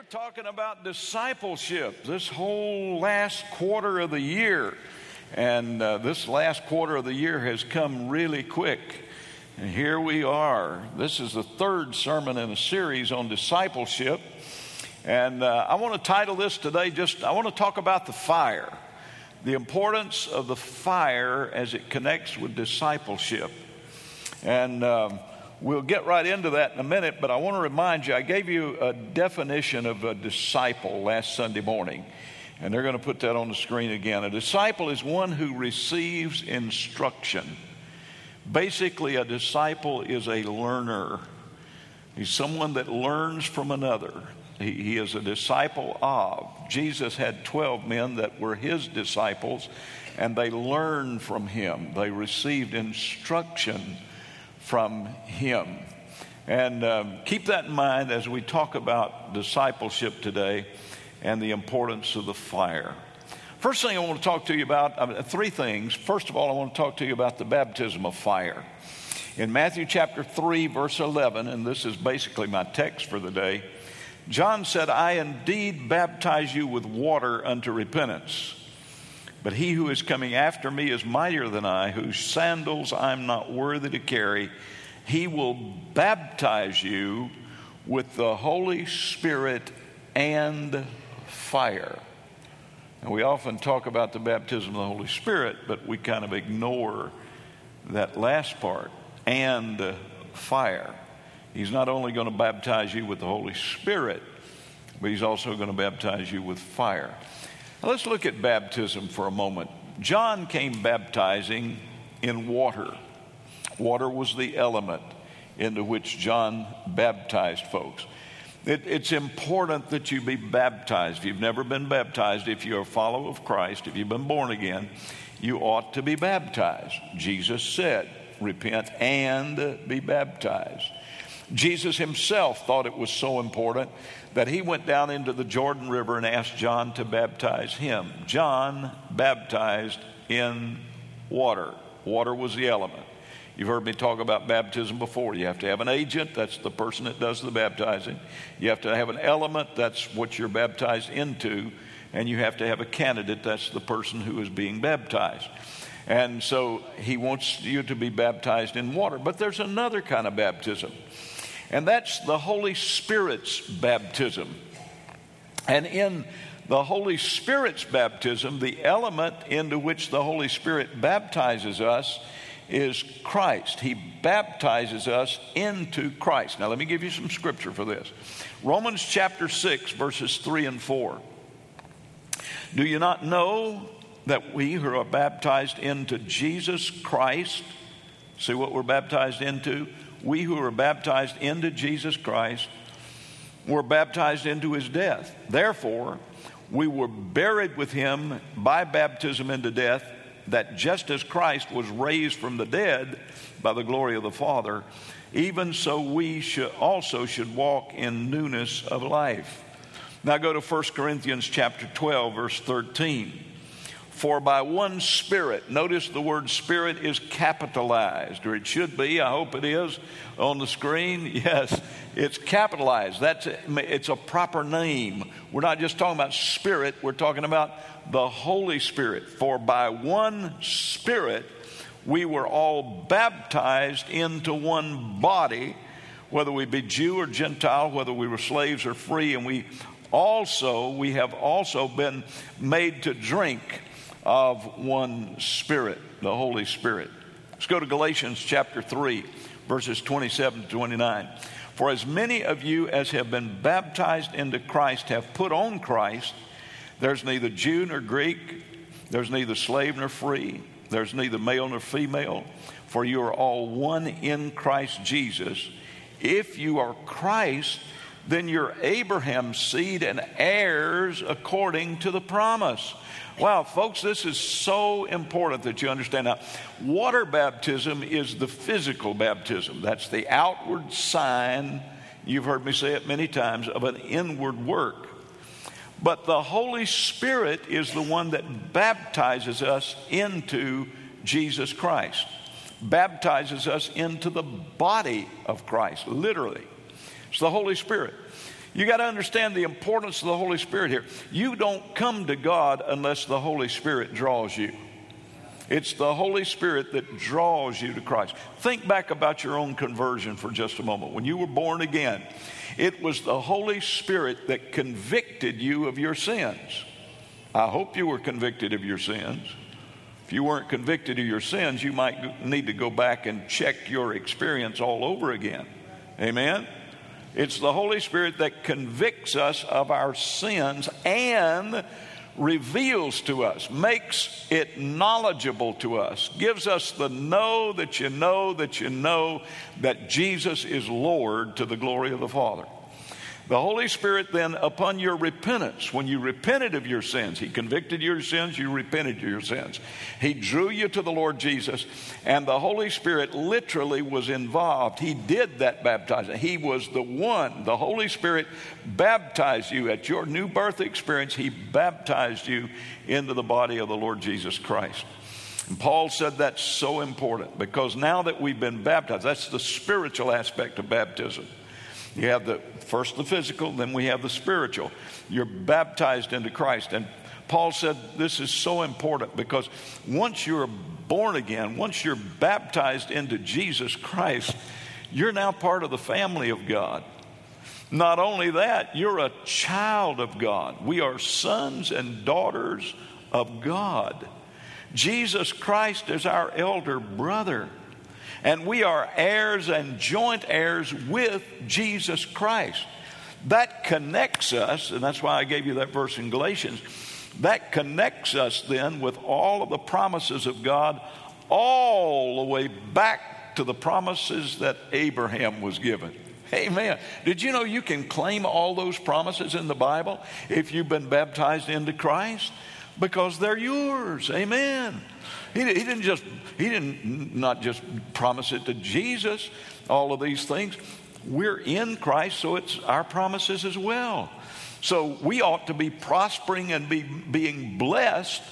We're talking about discipleship this whole last quarter of the year. And uh, this last quarter of the year has come really quick. And here we are. This is the third sermon in a series on discipleship. And uh, I want to title this today just, I want to talk about the fire, the importance of the fire as it connects with discipleship. And. Um, We'll get right into that in a minute, but I want to remind you I gave you a definition of a disciple last Sunday morning, and they're going to put that on the screen again. A disciple is one who receives instruction. Basically, a disciple is a learner, he's someone that learns from another. He, he is a disciple of. Jesus had 12 men that were his disciples, and they learned from him, they received instruction from Him. And um, keep that in mind as we talk about discipleship today and the importance of the fire. First thing I want to talk to you about, mean, three things. First of all, I want to talk to you about the baptism of fire. In Matthew chapter 3, verse 11, and this is basically my text for the day, John said, I indeed baptize you with water unto repentance. But he who is coming after me is mightier than I, whose sandals I'm not worthy to carry. He will baptize you with the Holy Spirit and fire. And we often talk about the baptism of the Holy Spirit, but we kind of ignore that last part and fire. He's not only going to baptize you with the Holy Spirit, but he's also going to baptize you with fire. Let's look at baptism for a moment. John came baptizing in water. Water was the element into which John baptized folks. It, it's important that you be baptized. If you've never been baptized, if you're a follower of Christ, if you've been born again, you ought to be baptized. Jesus said, Repent and be baptized. Jesus himself thought it was so important that he went down into the Jordan River and asked John to baptize him. John baptized in water. Water was the element. You've heard me talk about baptism before. You have to have an agent, that's the person that does the baptizing. You have to have an element, that's what you're baptized into. And you have to have a candidate, that's the person who is being baptized. And so he wants you to be baptized in water. But there's another kind of baptism and that's the Holy Spirit's baptism. And in the Holy Spirit's baptism, the element into which the Holy Spirit baptizes us is Christ. He baptizes us into Christ. Now, let me give you some scripture for this Romans chapter 6, verses 3 and 4. Do you not know that we who are baptized into Jesus Christ, see what we're baptized into? We who are baptized into Jesus Christ were baptized into his death. Therefore, we were buried with him by baptism into death, that just as Christ was raised from the dead by the glory of the Father, even so we should also should walk in newness of life. Now go to 1 Corinthians chapter 12 verse 13. For by one Spirit, notice the word Spirit is capitalized, or it should be, I hope it is on the screen. Yes, it's capitalized. That's it's a proper name. We're not just talking about Spirit, we're talking about the Holy Spirit. For by one Spirit, we were all baptized into one body, whether we be Jew or Gentile, whether we were slaves or free, and we also, we have also been made to drink of one Spirit, the Holy Spirit. Let's go to Galatians chapter 3, verses 27 to 29. For as many of you as have been baptized into Christ have put on Christ, there's neither Jew nor Greek, there's neither slave nor free, there's neither male nor female, for you are all one in Christ Jesus. If you are Christ, then you're Abraham's seed and heirs according to the promise. Wow, folks, this is so important that you understand. Now, water baptism is the physical baptism, that's the outward sign, you've heard me say it many times, of an inward work. But the Holy Spirit is the one that baptizes us into Jesus Christ, baptizes us into the body of Christ, literally. It's the Holy Spirit. You got to understand the importance of the Holy Spirit here. You don't come to God unless the Holy Spirit draws you. It's the Holy Spirit that draws you to Christ. Think back about your own conversion for just a moment. When you were born again, it was the Holy Spirit that convicted you of your sins. I hope you were convicted of your sins. If you weren't convicted of your sins, you might need to go back and check your experience all over again. Amen? It's the Holy Spirit that convicts us of our sins and reveals to us, makes it knowledgeable to us, gives us the know that you know that you know that Jesus is Lord to the glory of the Father. The Holy Spirit then, upon your repentance, when you repented of your sins, He convicted your sins, you repented of your sins. He drew you to the Lord Jesus, and the Holy Spirit literally was involved. He did that baptizing. He was the one. The Holy Spirit baptized you at your new birth experience. He baptized you into the body of the Lord Jesus Christ. And Paul said that's so important because now that we've been baptized, that's the spiritual aspect of baptism. You have the first the physical, then we have the spiritual. You're baptized into Christ. And Paul said this is so important because once you're born again, once you're baptized into Jesus Christ, you're now part of the family of God. Not only that, you're a child of God. We are sons and daughters of God. Jesus Christ is our elder brother and we are heirs and joint heirs with Jesus Christ. That connects us, and that's why I gave you that verse in Galatians. That connects us then with all of the promises of God, all the way back to the promises that Abraham was given. Amen. Did you know you can claim all those promises in the Bible if you've been baptized into Christ? Because they're yours. Amen. He, he didn't just, he didn't not just promise it to Jesus, all of these things. We're in Christ, so it's our promises as well. So we ought to be prospering and be being blessed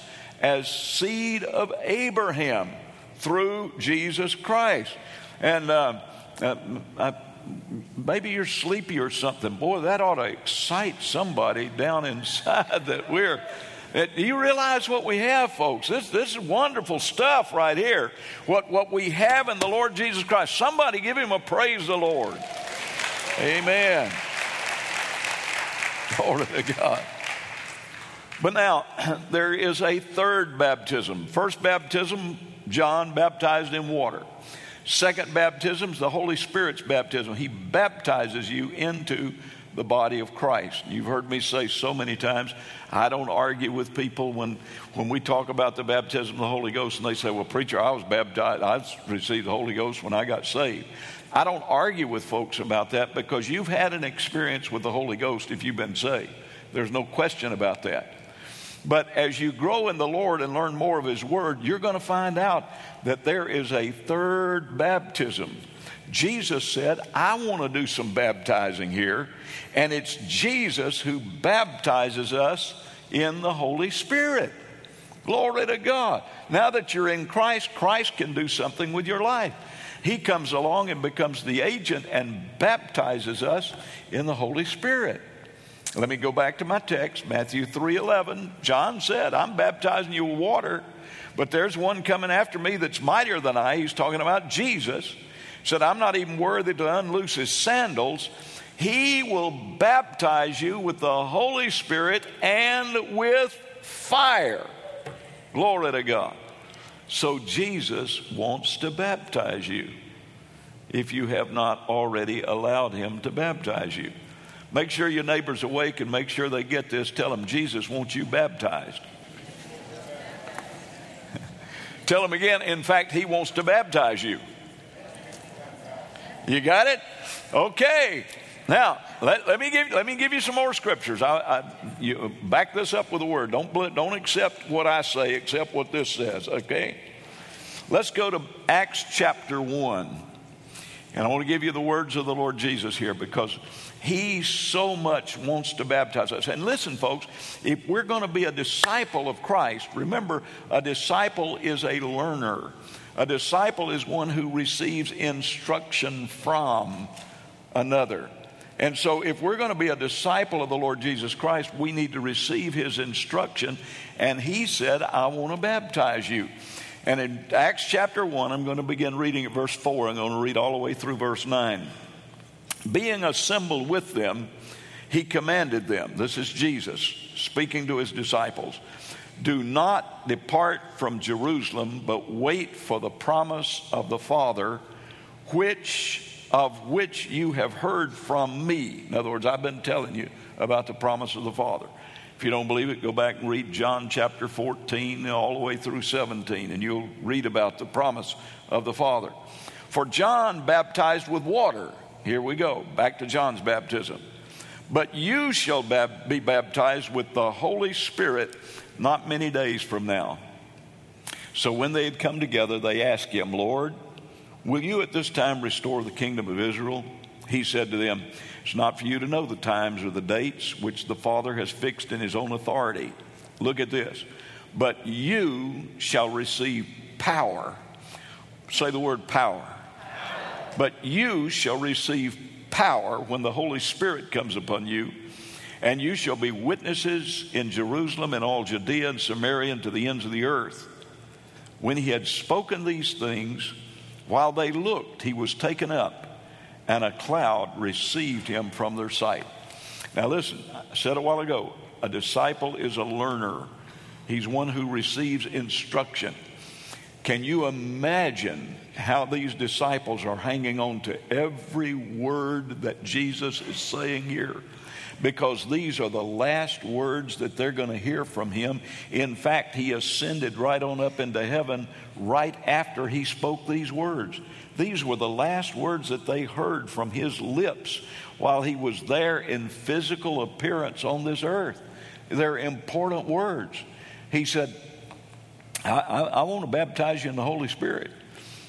as seed of Abraham through Jesus Christ. And uh, uh, maybe you're sleepy or something. Boy, that ought to excite somebody down inside that we're Uh, do you realize what we have, folks? This, this is wonderful stuff right here. What, what we have in the Lord Jesus Christ. Somebody give him a praise the Lord. Amen. Glory to God. But now, there is a third baptism. First baptism, John baptized in water. Second baptism is the Holy Spirit's baptism. He baptizes you into the body of Christ. You've heard me say so many times, I don't argue with people when, when we talk about the baptism of the Holy Ghost and they say, Well, preacher, I was baptized, I received the Holy Ghost when I got saved. I don't argue with folks about that because you've had an experience with the Holy Ghost if you've been saved. There's no question about that. But as you grow in the Lord and learn more of His Word, you're going to find out that there is a third baptism. Jesus said, I want to do some baptizing here. And it's Jesus who baptizes us in the Holy Spirit. Glory to God. Now that you're in Christ, Christ can do something with your life. He comes along and becomes the agent and baptizes us in the Holy Spirit. Let me go back to my text, Matthew 3:11. John said, "I'm baptizing you with water, but there's one coming after me that's mightier than I." He's talking about Jesus. Said, "I'm not even worthy to unloose his sandals." He will baptize you with the Holy Spirit and with fire. Glory to God. So Jesus wants to baptize you if you have not already allowed him to baptize you. Make sure your neighbor's awake and make sure they get this. Tell them Jesus wants you baptized. Tell them again, in fact, he wants to baptize you. You got it? Okay. Now, let, let, me, give, let me give you some more scriptures. I, I, you back this up with a word. Don't, don't accept what I say, accept what this says, okay? Let's go to Acts chapter 1. And I want to give you the words of the Lord Jesus here because he so much wants to baptize us. And listen, folks, if we're going to be a disciple of Christ, remember, a disciple is a learner. A disciple is one who receives instruction from another. And so, if we're going to be a disciple of the Lord Jesus Christ, we need to receive his instruction. And he said, I want to baptize you. And in Acts chapter 1, I'm going to begin reading at verse 4. I'm going to read all the way through verse 9. Being assembled with them, he commanded them, this is Jesus speaking to his disciples, do not depart from Jerusalem, but wait for the promise of the Father, which of which you have heard from me. In other words, I've been telling you about the promise of the Father. If you don't believe it, go back and read John chapter 14 all the way through 17, and you'll read about the promise of the Father. For John baptized with water. Here we go, back to John's baptism. But you shall be baptized with the Holy Spirit not many days from now. So when they had come together, they asked him, Lord, Will you at this time restore the kingdom of Israel? He said to them, It's not for you to know the times or the dates which the Father has fixed in his own authority. Look at this. But you shall receive power. Say the word power. But you shall receive power when the Holy Spirit comes upon you, and you shall be witnesses in Jerusalem and all Judea and Samaria and to the ends of the earth. When he had spoken these things, while they looked, he was taken up, and a cloud received him from their sight. Now, listen, I said a while ago a disciple is a learner, he's one who receives instruction. Can you imagine how these disciples are hanging on to every word that Jesus is saying here? because these are the last words that they're going to hear from him. In fact, he ascended right on up into heaven right after he spoke these words. These were the last words that they heard from his lips while he was there in physical appearance on this earth. They're important words. He said, I, I, I want to baptize you in the Holy Spirit.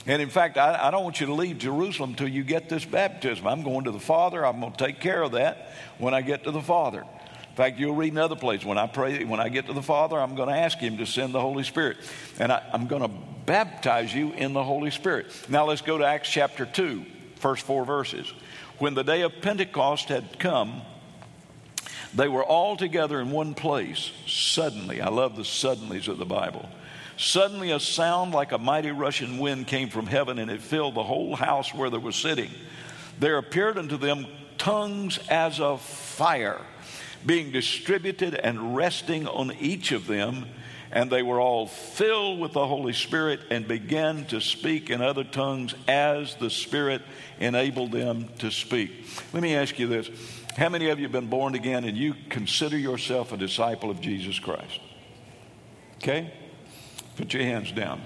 And in fact, I, I, don't want you to leave Jerusalem until you get this baptism. I'm going to the Father. I'm going to take care of that when I get to the Father. In fact, you'll read another place. When I pray, when I get to the Father, I'm going to ask Him to send the Holy Spirit. And I, I'm going to baptize you in the Holy Spirit. Now let's go to Acts chapter 2, first four verses. When the day of Pentecost had come, they were all together in one place. Suddenly, I love the suddenlies of the Bible. Suddenly, a sound like a mighty rushing wind came from heaven, and it filled the whole house where they were sitting. There appeared unto them tongues as of fire, being distributed and resting on each of them. And they were all filled with the Holy Spirit and began to speak in other tongues as the Spirit enabled them to speak. Let me ask you this How many of you have been born again and you consider yourself a disciple of Jesus Christ? Okay? Put your hands down.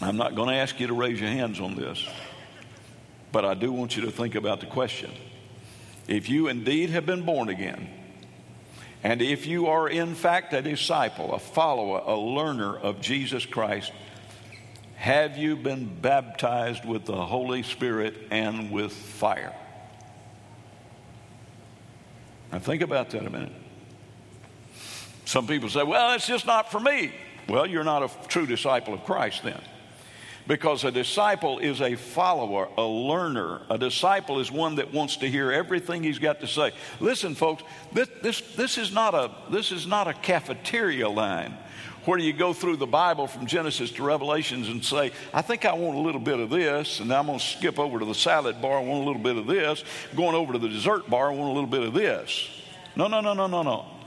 I'm not going to ask you to raise your hands on this, but I do want you to think about the question. If you indeed have been born again, and if you are in fact a disciple, a follower, a learner of Jesus Christ, have you been baptized with the Holy Spirit and with fire? Now think about that a minute. Some people say, well, it's just not for me. Well, you're not a true disciple of Christ then. Because a disciple is a follower, a learner. A disciple is one that wants to hear everything he's got to say. Listen, folks, this, this, this, is, not a, this is not a cafeteria line where you go through the Bible from Genesis to Revelations and say, I think I want a little bit of this, and I'm going to skip over to the salad bar, I want a little bit of this. Going over to the dessert bar, I want a little bit of this. No, no, no, no, no, no.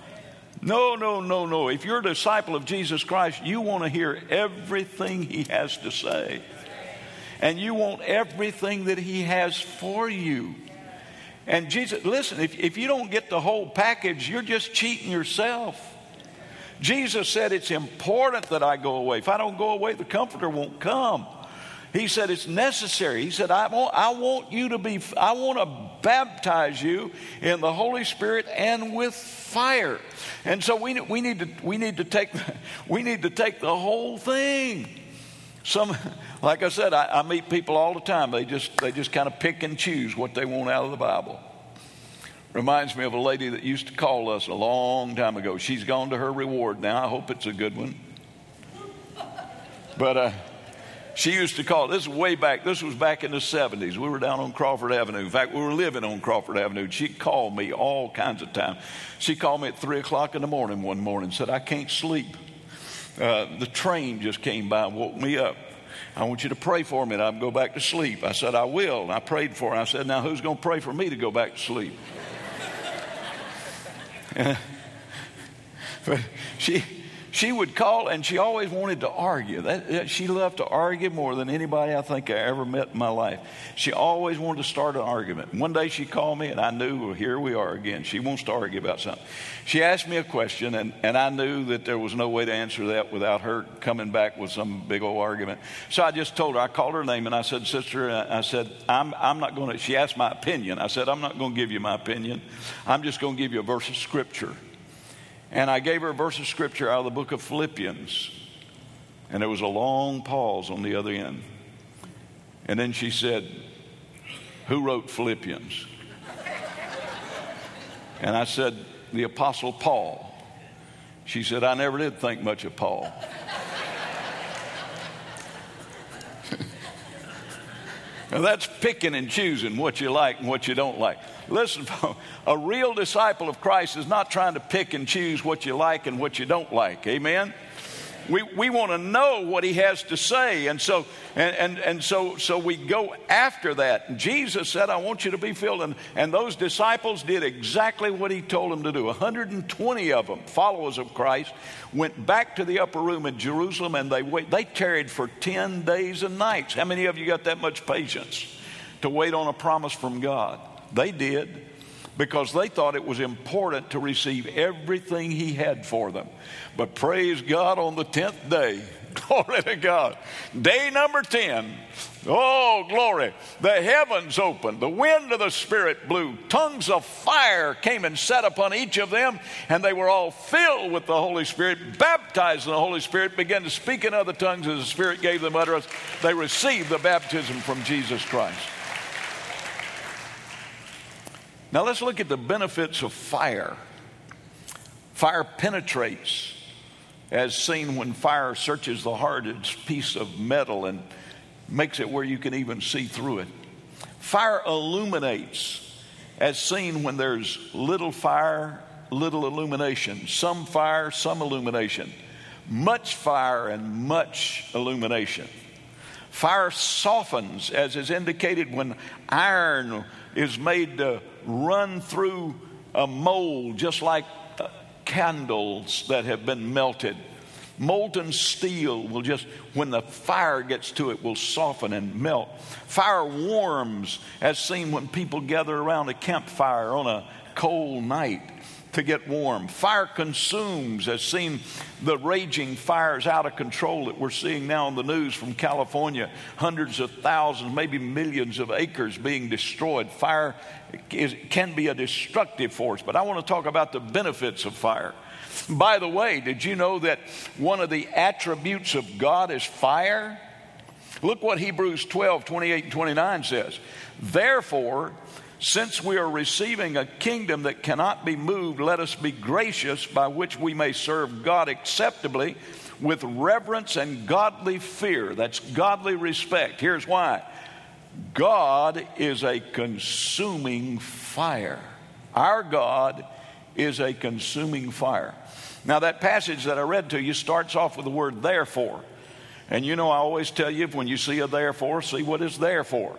No, no, no, no. If you're a disciple of Jesus Christ, you want to hear everything he has to say. And you want everything that he has for you. And Jesus, listen, if, if you don't get the whole package, you're just cheating yourself. Jesus said, It's important that I go away. If I don't go away, the Comforter won't come. He said, It's necessary. He said, I want, I want you to be, I want to baptize you in the Holy Spirit and with fire. And so we, we, need, to, we, need, to take, we need to take the whole thing. Some, like I said, I, I meet people all the time. They just, they just kind of pick and choose what they want out of the Bible. Reminds me of a lady that used to call us a long time ago. She's gone to her reward now. I hope it's a good one. But uh, She used to call, this is way back, this was back in the 70s. We were down on Crawford Avenue. In fact, we were living on Crawford Avenue. She called me all kinds of times. She called me at 3 o'clock in the morning one morning and said, I can't sleep. Uh, the train just came by and woke me up. I want you to pray for me and I'll go back to sleep. I said, I will. And I prayed for her. I said, Now who's going to pray for me to go back to sleep? but she, she would call and she always wanted to argue. That, that, she loved to argue more than anybody I think I ever met in my life. She always wanted to start an argument. One day she called me and I knew, well, here we are again. She wants to argue about something. She asked me a question and, and I knew that there was no way to answer that without her coming back with some big old argument. So I just told her, I called her name and I said, Sister, I said, I'm, I'm not going to, she asked my opinion. I said, I'm not going to give you my opinion. I'm just going to give you a verse of scripture. And I gave her a verse of scripture out of the book of Philippians. And there was a long pause on the other end. And then she said, Who wrote Philippians? And I said, The Apostle Paul. She said, I never did think much of Paul. now that's picking and choosing what you like and what you don't like. Listen, a real disciple of Christ is not trying to pick and choose what you like and what you don't like. Amen? We, we want to know what he has to say. And so, and, and, and so, so we go after that. Jesus said, I want you to be filled. And, and those disciples did exactly what he told them to do. 120 of them, followers of Christ, went back to the upper room in Jerusalem and they, wait, they tarried for 10 days and nights. How many of you got that much patience to wait on a promise from God? They did because they thought it was important to receive everything he had for them. But praise God on the 10th day. Glory to God. Day number 10. Oh, glory. The heavens opened. The wind of the Spirit blew. Tongues of fire came and sat upon each of them, and they were all filled with the Holy Spirit, baptized in the Holy Spirit, began to speak in other tongues as the Spirit gave them utterance. They received the baptism from Jesus Christ. Now let's look at the benefits of fire. Fire penetrates, as seen when fire searches the hardest piece of metal and makes it where you can even see through it. Fire illuminates, as seen when there's little fire, little illumination. Some fire, some illumination. Much fire and much illumination. Fire softens, as is indicated when iron is made to run through a mold just like candles that have been melted. Molten steel will just, when the fire gets to it, will soften and melt. Fire warms, as seen when people gather around a campfire on a cold night to get warm. Fire consumes, as seen the raging fires out of control that we're seeing now in the news from California. Hundreds of thousands, maybe millions of acres being destroyed. Fire is, can be a destructive force, but I want to talk about the benefits of fire. By the way, did you know that one of the attributes of God is fire? Look what Hebrews 12, 28 and 29 says. Therefore, since we are receiving a kingdom that cannot be moved, let us be gracious by which we may serve God acceptably with reverence and godly fear. That's godly respect. Here's why God is a consuming fire. Our God is a consuming fire. Now, that passage that I read to you starts off with the word therefore. And you know, I always tell you when you see a therefore, see what is there for.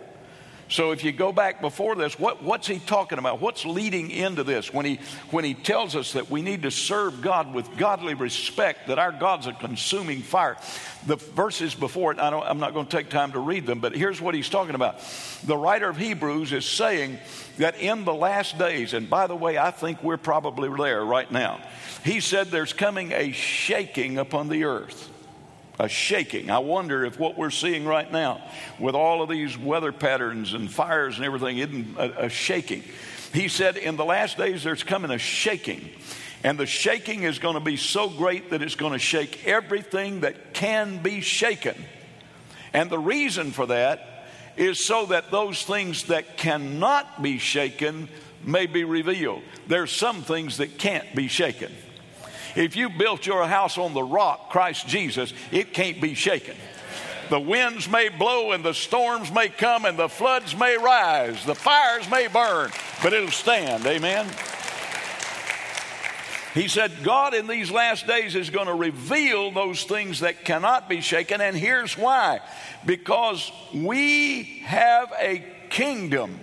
So if you go back before this, what, what's he talking about? What's leading into this when he, when he tells us that we need to serve God with godly respect, that our God's a consuming fire? The verses before it, I am not going to take time to read them, but here's what he's talking about. The writer of Hebrews is saying that in the last days, and by the way, I think we're probably there right now, he said there's coming a shaking upon the earth a shaking. I wonder if what we're seeing right now, with all of these weather patterns and fires and everything, isn't a, a shaking. He said, In the last days, there's coming a shaking. And the shaking is going to be so great that it's going to shake everything that can be shaken. And the reason for that is so that those things that cannot be shaken may be revealed. There's some things that can't be shaken. If you built your house on the rock, Christ Jesus, it can't be shaken. The winds may blow and the storms may come and the floods may rise. The fires may burn, but it'll stand. Amen. He said, God in these last days is going to reveal those things that cannot be shaken. And here's why because we have a kingdom.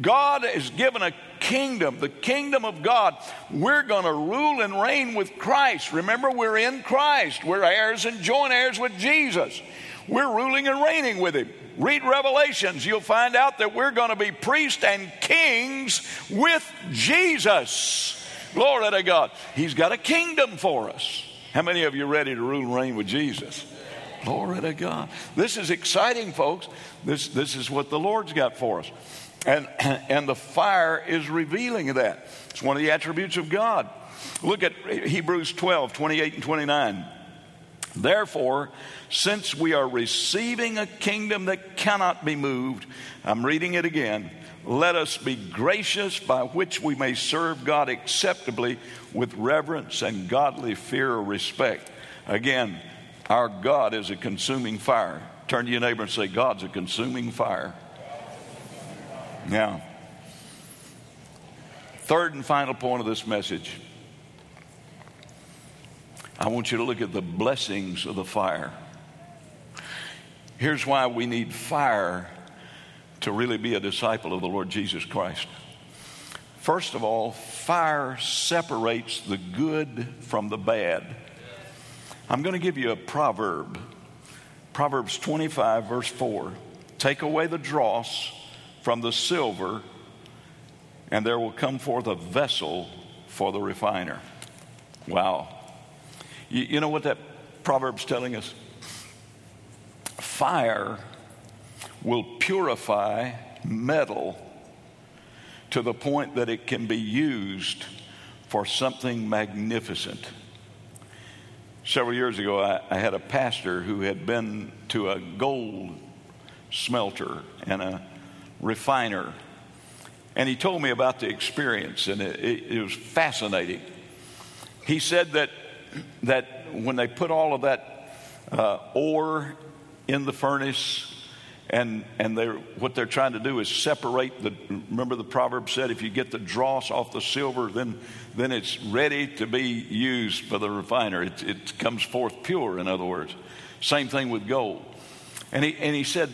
God has given a kingdom, the kingdom of God. We're going to rule and reign with Christ. Remember, we're in Christ, we're heirs and joint heirs with Jesus. We're ruling and reigning with Him. Read Revelations, you'll find out that we're going to be priests and kings with Jesus. Glory to God. He's got a kingdom for us. How many of you ready to rule and reign with Jesus? Glory to God. This is exciting, folks. This, this is what the Lord's got for us. And, and the fire is revealing that. It's one of the attributes of God. Look at Hebrews 12, 28 and 29. Therefore, since we are receiving a kingdom that cannot be moved, I'm reading it again let us be gracious by which we may serve God acceptably with reverence and godly fear or respect. Again, our God is a consuming fire. Turn to your neighbor and say, God's a consuming fire. Now, third and final point of this message I want you to look at the blessings of the fire. Here's why we need fire to really be a disciple of the Lord Jesus Christ. First of all, fire separates the good from the bad. I'm going to give you a proverb. Proverbs 25, verse 4. Take away the dross from the silver, and there will come forth a vessel for the refiner. Wow. You, you know what that proverb's telling us? Fire will purify metal to the point that it can be used for something magnificent. Several years ago, I, I, had a pastor who had been to a gold smelter and a refiner. And he told me about the experience, and it, it, it was fascinating. He said that, that when they put all of that uh, ore in the furnace, and and they're what they're trying to do is separate the remember the proverb said if you get the dross off the silver then then it's ready to be used for the refiner it, it comes forth pure in other words same thing with gold and he and he said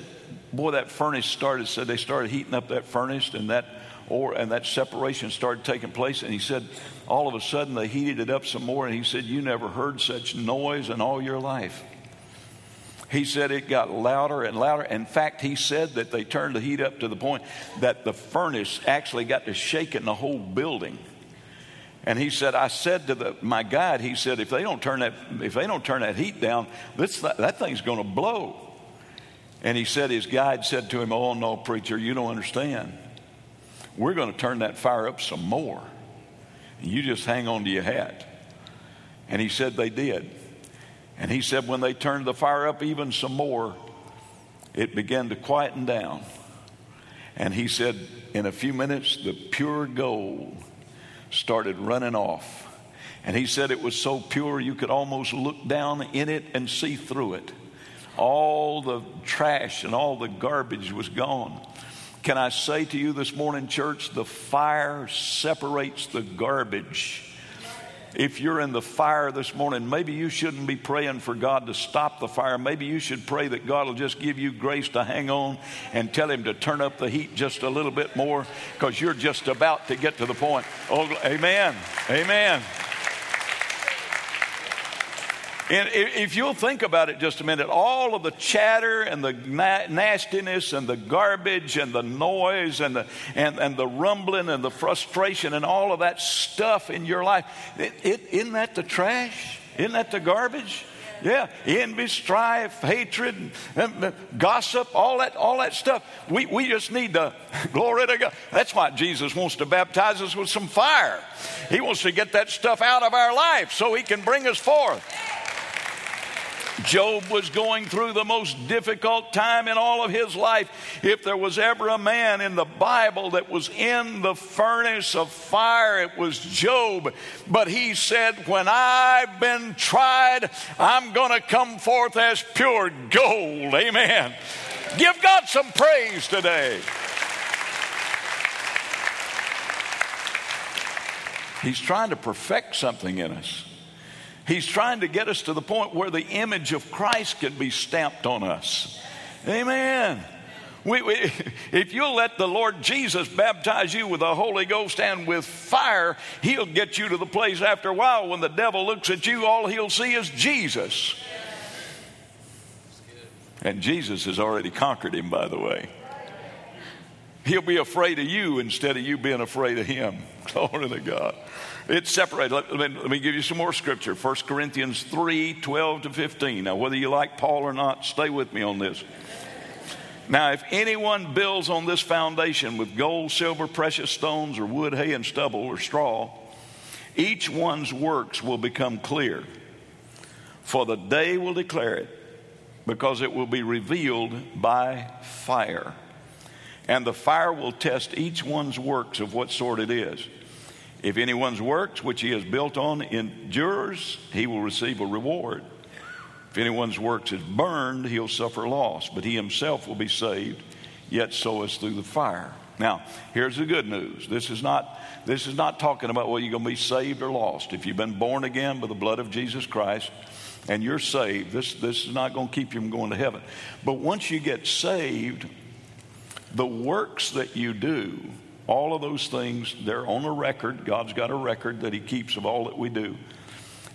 boy that furnace started said they started heating up that furnace and that or and that separation started taking place and he said all of a sudden they heated it up some more and he said you never heard such noise in all your life he said it got louder and louder. In fact, he said that they turned the heat up to the point that the furnace actually got to shaking the whole building. And he said, I said to the, my guide, he said, if they don't turn that, if they don't turn that heat down, this, that thing's going to blow. And he said, his guide said to him, Oh, no, preacher, you don't understand. We're going to turn that fire up some more. And You just hang on to your hat. And he said they did. And he said, when they turned the fire up even some more, it began to quieten down. And he said, in a few minutes, the pure gold started running off. And he said it was so pure you could almost look down in it and see through it. All the trash and all the garbage was gone. Can I say to you this morning, church, the fire separates the garbage if you're in the fire this morning, maybe you shouldn't be praying for God to stop the fire. Maybe you should pray that God will just give you grace to hang on and tell Him to turn up the heat just a little bit more because you're just about to get to the point. Oh, amen. Amen. And if you'll think about it just a minute, all of the chatter and the nastiness and the garbage and the noise and the, and, and the rumbling and the frustration and all of that stuff in your life, it, it, isn't that the trash? Isn't that the garbage? Yeah, envy, strife, hatred, uh, gossip, all that, all that stuff. We, we just need to, glory to God. That's why Jesus wants to baptize us with some fire. He wants to get that stuff out of our life so he can bring us forth. Job was going through the most difficult time in all of his life. If there was ever a man in the Bible that was in the furnace of fire, it was Job. But he said, When I've been tried, I'm going to come forth as pure gold. Amen. Give God some praise today. He's trying to perfect something in us. He's trying to get us to the point where the image of Christ can be stamped on us. Amen. We, we, if you'll let the Lord Jesus baptize you with the Holy Ghost and with fire, He'll get you to the place after a while when the devil looks at you, all he'll see is Jesus. And Jesus has already conquered him, by the way. He'll be afraid of you instead of you being afraid of him. Glory to God. It's separated. Let, let, me, let, me, give you some more scripture. 1 Corinthians 3 12 to 15. Now, whether you like Paul or not, stay with me on this. Now, if anyone builds on this foundation with gold, silver, precious stones, or wood, hay, and stubble, or straw, each one's works will become clear. For the day will declare it, because it will be revealed by fire. And the fire will test each one's works of what sort it is. If anyone's works which he has built on endures, he will receive a reward. If anyone's works is burned, he'll suffer loss, but he himself will be saved, yet so as through the fire. Now, here's the good news. This is not this is not talking about whether you're going to be saved or lost. If you've been born again by the blood of Jesus Christ and you're saved, this, this is not going to keep you from going to heaven. But once you get saved, the works that you do all of those things, they're on a record. God's got a record that He keeps of all that we do.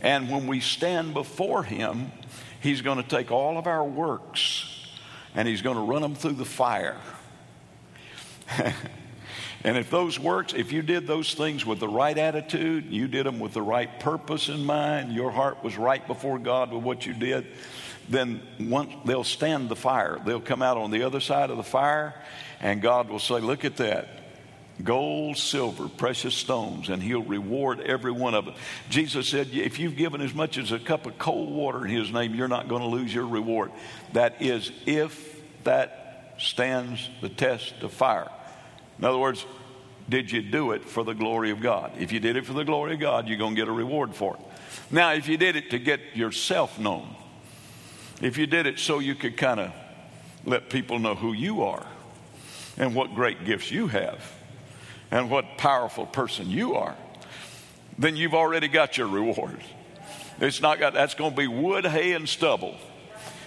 And when we stand before Him, He's going to take all of our works and He's going to run them through the fire. and if those works, if you did those things with the right attitude, you did them with the right purpose in mind, your heart was right before God with what you did, then once they'll stand the fire. They'll come out on the other side of the fire, and God will say, Look at that gold, silver, precious stones, and he'll reward every one of them. Jesus said, If you've given as much as a cup of cold water in his name, you're not going to lose your reward. That is, if that stands the test of fire. In other words, did you do it for the glory of God? If you did it for the glory of God, you're going to get a reward for it. Now, if you did it to get yourself known, if you did it so you could kind of let people know who you are and what great gifts you have, and what powerful person you are, then you've already got your reward. It's not got that's going to be wood, hay, and stubble.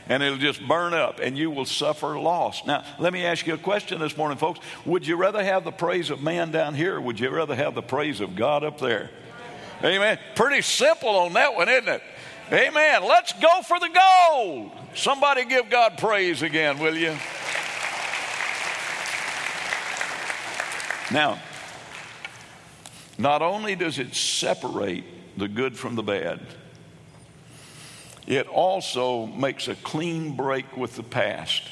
And it'll just burn up and you will suffer loss. Now, let me ask you a question this morning, folks. Would you rather have the praise of man down here or would you rather have the praise of God up there? Amen. Pretty simple on that one, isn't it? Amen. Let's go for the gold. Somebody give God praise again, will you? Now, not only does it separate the good from the bad, it also makes a clean break with the past.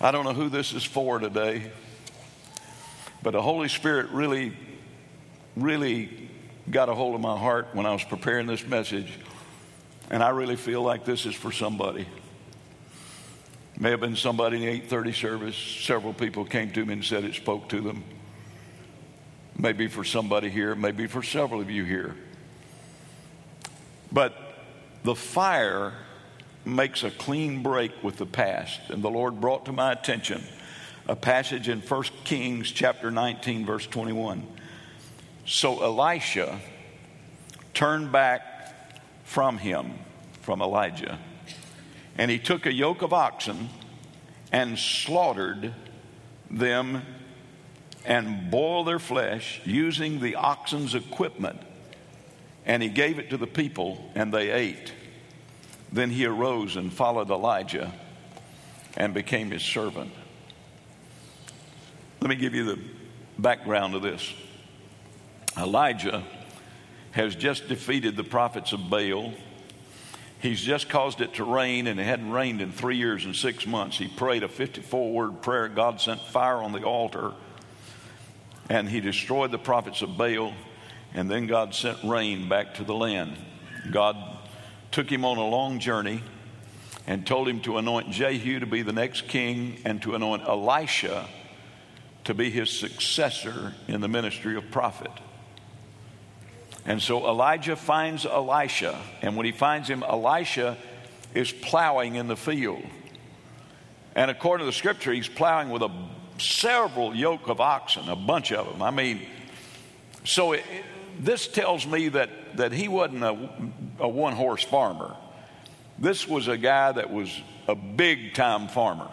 I don't know who this is for today, but the Holy Spirit really, really got a hold of my heart when I was preparing this message, and I really feel like this is for somebody. May have been somebody in the 830 service. Several people came to me and said it spoke to them maybe for somebody here, maybe for several of you here. But the fire makes a clean break with the past. And the Lord brought to my attention a passage in 1 Kings chapter 19, verse 21. So Elisha turned back from him, from Elijah, and he took a yoke of oxen and slaughtered them and boil their flesh using the oxen's equipment. And he gave it to the people, and they ate. Then he arose and followed Elijah and became his servant. Let me give you the background of this. Elijah has just defeated the prophets of Baal. He's just caused it to rain, and it hadn't rained in three years and six months. He prayed a 54 word prayer. God sent fire on the altar and he destroyed the prophets of Baal, and then God sent rain back to the land. God took him on a long journey and told him to anoint Jehu to be the next king and to anoint Elisha to be his successor in the ministry of prophet. And so Elijah finds Elisha, and when he finds him, Elisha is plowing in the field. And according to the scripture, he's plowing with a several yoke of oxen, a bunch of them. I mean, so it, this tells me that, that he wasn't a, a one horse farmer. This was a guy that was a big time farmer.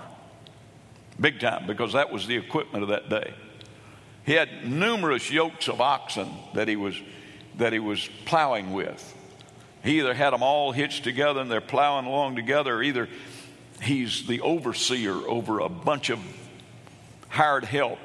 Big time, because that was the equipment of that day. He had numerous yokes of oxen that he was, that he was plowing with. He either had them all hitched together and they're plowing along together, or either he's the overseer over a bunch of hired help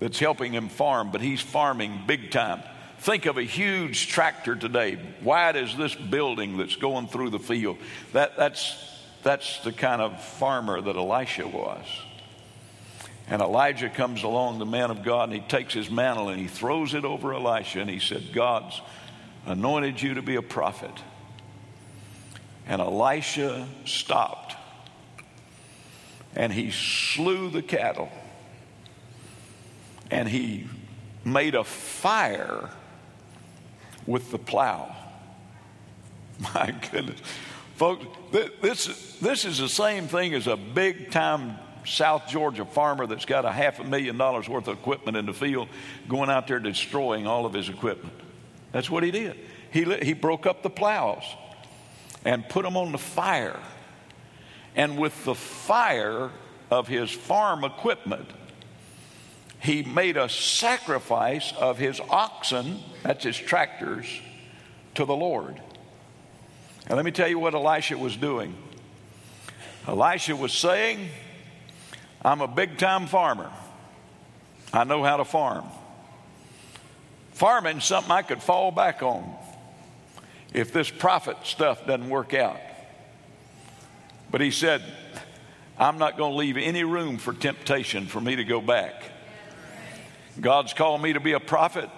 that's helping him farm, but he's farming big time. Think of a huge tractor today, wide as this building that's going through the field. That, that's, that's the kind of farmer that Elisha was. And Elijah comes along, the man of God, and he takes his mantle and he throws it over Elisha, and he said, God's anointed you to be a prophet. And Elisha stopped and he slew the cattle and he made a fire with the plow. My goodness. Folks, this, this is the same thing as a big time South Georgia farmer that's got a half a million dollars worth of equipment in the field going out there destroying all of his equipment. That's what he did. He, he broke up the plows and put them on the fire. And with the fire of his farm equipment, he made a sacrifice of his oxen, that's his tractors, to the Lord. And let me tell you what Elisha was doing. Elisha was saying, I'm a big time farmer. I know how to farm. Farming's something I could fall back on if this prophet stuff doesn't work out. But he said, I'm not going to leave any room for temptation for me to go back. God's called me to be a prophet.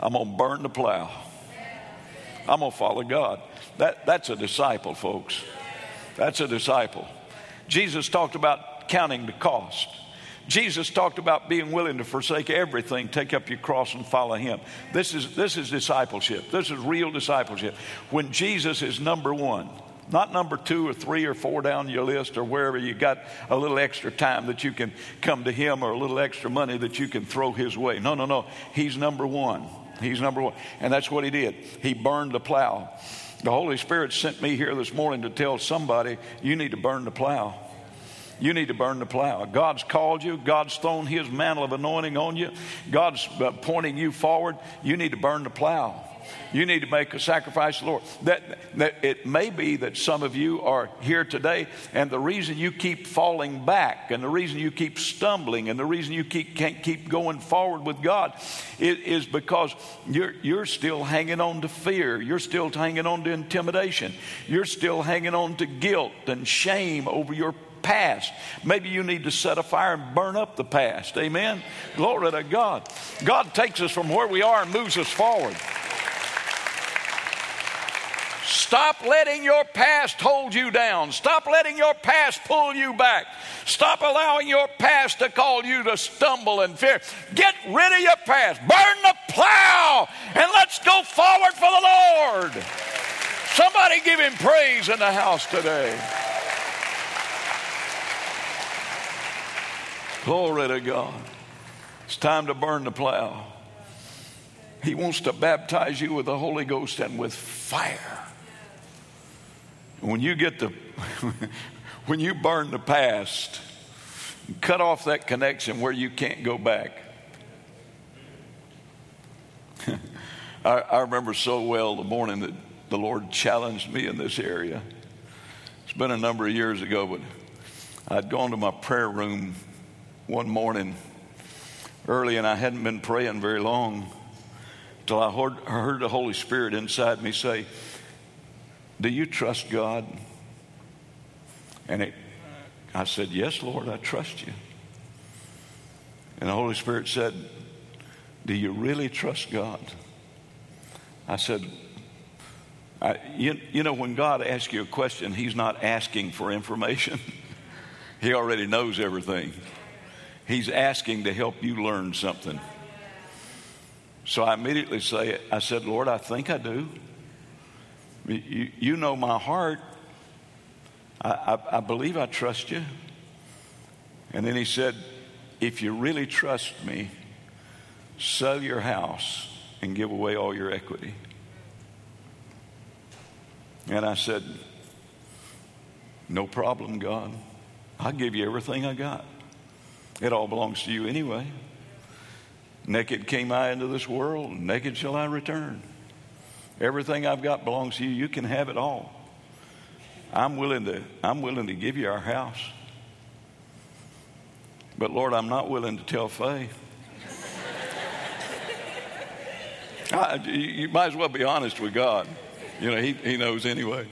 I'm going to burn the plow. I'm going to follow God. That, that's a disciple, folks. That's a disciple. Jesus talked about counting the cost. Jesus talked about being willing to forsake everything, take up your cross and follow him. This is, this is discipleship. This is real discipleship. When Jesus is number one, not number two or three or four down your list or wherever you got a little extra time that you can come to Him or a little extra money that you can throw His way. No, no, no. He's number one. He's number one. And that's what He did. He burned the plow. The Holy Spirit sent me here this morning to tell somebody you need to burn the plow. You need to burn the plow. God's called you. God's thrown His mantle of anointing on you. God's uh, pointing you forward. You need to burn the plow. You need to make a sacrifice to the Lord. That, that it may be that some of you are here today, and the reason you keep falling back, and the reason you keep stumbling, and the reason you keep, can't keep going forward with God is, is because you're, you're still hanging on to fear. You're still hanging on to intimidation. You're still hanging on to guilt and shame over your past. Maybe you need to set a fire and burn up the past. Amen. Glory to God. God takes us from where we are and moves us forward. Stop letting your past hold you down. Stop letting your past pull you back. Stop allowing your past to call you to stumble and fear. Get rid of your past. Burn the plow and let's go forward for the Lord. Somebody give him praise in the house today. Glory to God. It's time to burn the plow. He wants to baptize you with the Holy Ghost and with fire. When you get the, when you burn the past, cut off that connection where you can't go back. I, I remember so well the morning that the Lord challenged me in this area. It's been a number of years ago, but I'd gone to my prayer room one morning early and I hadn't been praying very long until I heard, heard the Holy Spirit inside me say, do you trust God? And it, I said, Yes, Lord, I trust you. And the Holy Spirit said, Do you really trust God? I said, I, you, you know, when God asks you a question, He's not asking for information. he already knows everything. He's asking to help you learn something. So I immediately say, I said, Lord, I think I do. You, you know my heart. I, I, I believe I trust you. And then he said, If you really trust me, sell your house and give away all your equity. And I said, No problem, God. I'll give you everything I got. It all belongs to you anyway. Naked came I into this world, naked shall I return. Everything I've got belongs to you. You can have it all. I'm willing to, I'm willing to give you our house. But Lord, I'm not willing to tell Faye. I, you might as well be honest with God. You know, he, he knows anyway.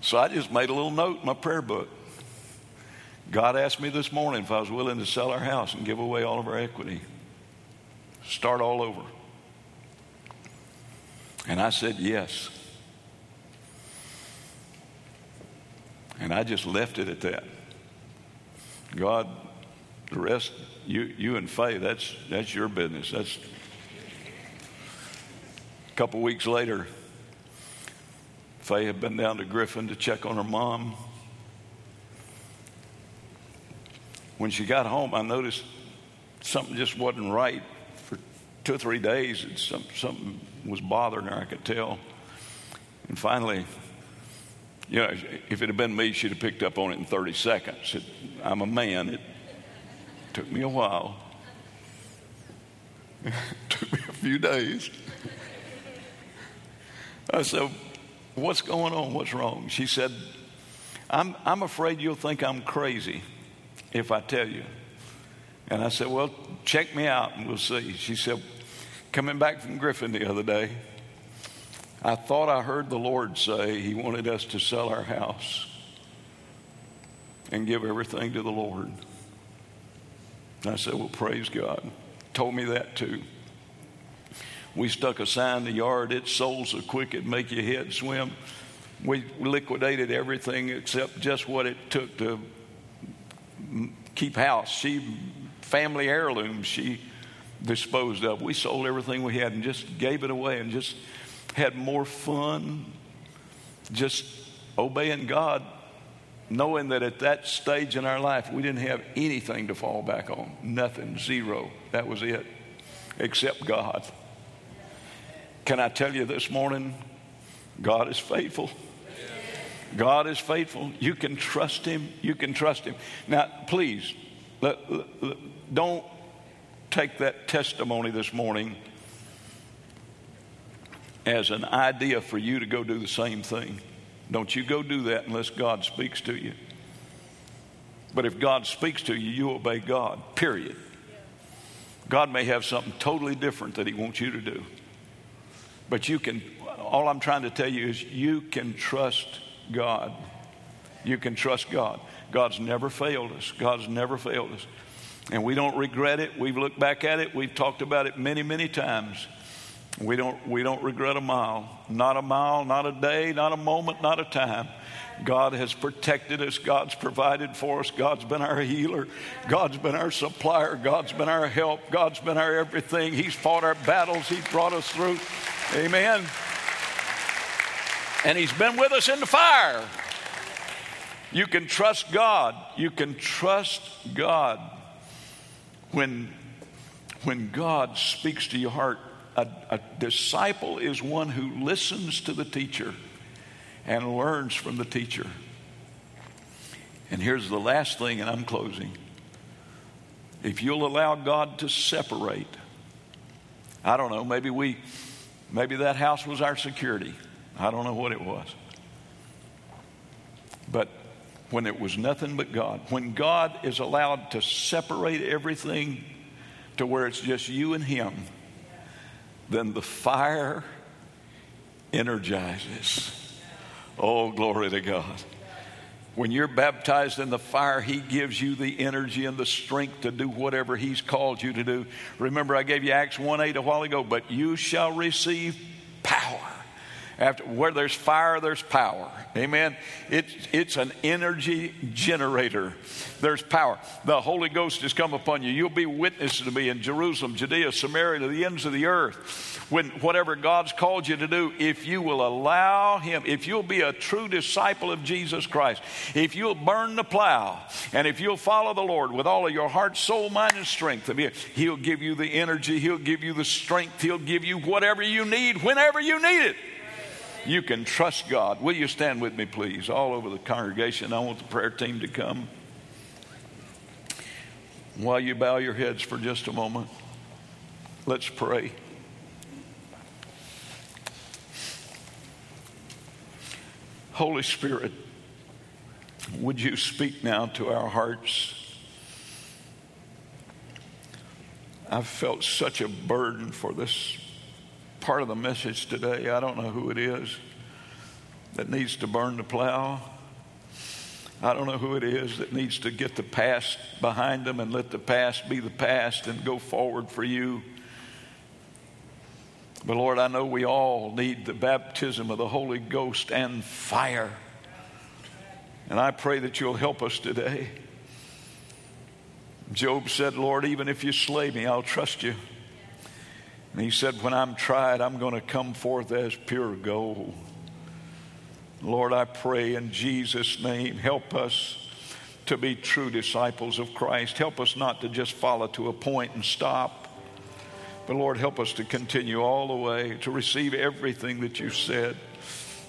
So I just made a little note in my prayer book. God asked me this morning if I was willing to sell our house and give away all of our equity, start all over. And I said yes. And I just left it at that. God, the rest, you, you and Faye, that's, that's your business. That's a couple weeks later, Faye had been down to Griffin to check on her mom. When she got home, I noticed something just wasn't right. Two or three days, some, something was bothering her, I could tell. And finally, you know, if it had been me, she'd have picked up on it in 30 seconds. It, I'm a man. It took me a while. it took me a few days. I said, What's going on? What's wrong? She said, I'm, I'm afraid you'll think I'm crazy if I tell you. And I said, Well, check me out and we'll see. She said, Coming back from Griffin the other day, I thought I heard the Lord say He wanted us to sell our house and give everything to the Lord. And I said, Well, praise God. Told me that too. We stuck a sign in the yard, it sold so quick it'd make your head swim. We liquidated everything except just what it took to keep house. She, family heirlooms, she disposed of. We sold everything we had and just gave it away and just had more fun just obeying God, knowing that at that stage in our life we didn't have anything to fall back on. Nothing, zero. That was it, except God. Can I tell you this morning? God is faithful. God is faithful. You can trust Him. You can trust Him. Now, please, don't take that testimony this morning as an idea for you to go do the same thing. Don't you go do that unless God speaks to you. But if God speaks to you, you obey God, period. God may have something totally different that He wants you to do. But you can, all I'm trying to tell you is you can trust God. You can trust God. God's never failed us. God's never failed us. And we don't regret it. We've looked back at it. We've talked about it many, many times. We don't, we don't regret a mile. Not a mile, not a day, not a moment, not a time. God has protected us. God's provided for us. God's been our healer. God's been our supplier. God's been our help. God's been our everything. He's fought our battles. He's brought us through. Amen. And He's been with us in the fire. You can trust God. You can trust God. When, when God speaks to your heart, a, a disciple is one who listens to the teacher and learns from the teacher. And here's the last thing, and I'm closing. If you'll allow God to separate, I don't know, maybe we, maybe that house was our security. I don't know what it was. But when it was nothing but God, when God is allowed to separate everything to where it's just you and Him, then the fire energizes. Oh, glory to God. When you're baptized in the fire, He gives you the energy and the strength to do whatever He's called you to do. Remember, I gave you Acts 1 8 a while ago, but you shall receive power. After, where there's fire, there's power. Amen. It's, it's an energy generator. There's power. The Holy Ghost has come upon you. You'll be witnesses to me in Jerusalem, Judea, Samaria, to the ends of the earth. When whatever God's called you to do, if you will allow Him, if you'll be a true disciple of Jesus Christ, if you'll burn the plow, and if you'll follow the Lord with all of your heart, soul, mind, and strength, He'll give you the energy, He'll give you the strength, He'll give you whatever you need whenever you need it. You can trust God. Will you stand with me, please? All over the congregation. I want the prayer team to come. While you bow your heads for just a moment, let's pray. Holy Spirit, would you speak now to our hearts? I've felt such a burden for this part of the message today. I don't know who it is that needs to burn the plow. I don't know who it is that needs to get the past behind them and let the past be the past and go forward for you. But Lord, I know we all need the baptism of the Holy Ghost and fire. And I pray that you'll help us today. Job said, Lord, even if you slay me, I'll trust you. And he said, When I'm tried, I'm going to come forth as pure gold. Lord, I pray in Jesus' name, help us to be true disciples of Christ. Help us not to just follow to a point and stop. But Lord, help us to continue all the way to receive everything that you said,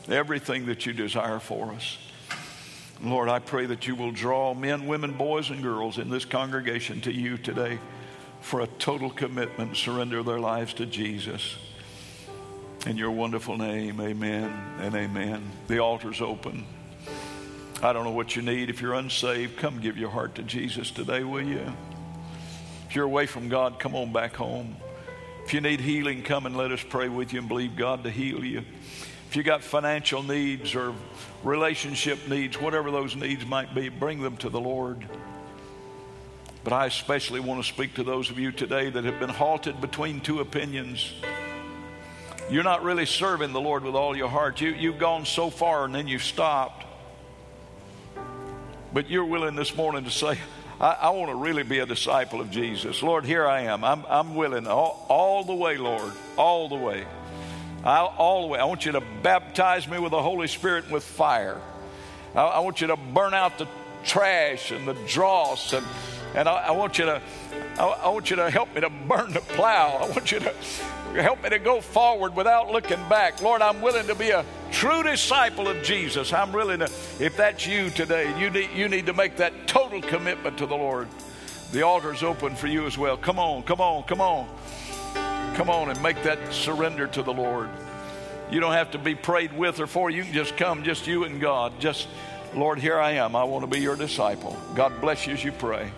everything that you desire for us. Lord, I pray that you will draw men, women, boys, and girls in this congregation to you today for a total commitment, surrender their lives to Jesus. In your wonderful name, amen and amen. The altar's open. I don't know what you need. If you're unsaved, come give your heart to Jesus today, will you? If you're away from God, come on back home. If you need healing, come and let us pray with you and believe God to heal you. If you got financial needs or relationship needs, whatever those needs might be, bring them to the Lord. But I especially want to speak to those of you today that have been halted between two opinions. You're not really serving the Lord with all your heart. You, you've gone so far and then you've stopped. But you're willing this morning to say, I, I want to really be a disciple of Jesus. Lord, here I am. I'm, I'm willing all, all the way, Lord, all the way. I, all the way. I want you to baptize me with the Holy Spirit and with fire. I, I want you to burn out the trash and the dross and and I, I want you to, I, I want you to help me to burn the plow. I want you to help me to go forward without looking back. Lord, I'm willing to be a true disciple of Jesus. I'm willing to, if that's you today, you need, you need to make that total commitment to the Lord. The altar's open for you as well. Come on, come on, come on. Come on and make that surrender to the Lord. You don't have to be prayed with or for. You can just come, just you and God. Just, Lord, here I am. I want to be your disciple. God bless you as you pray.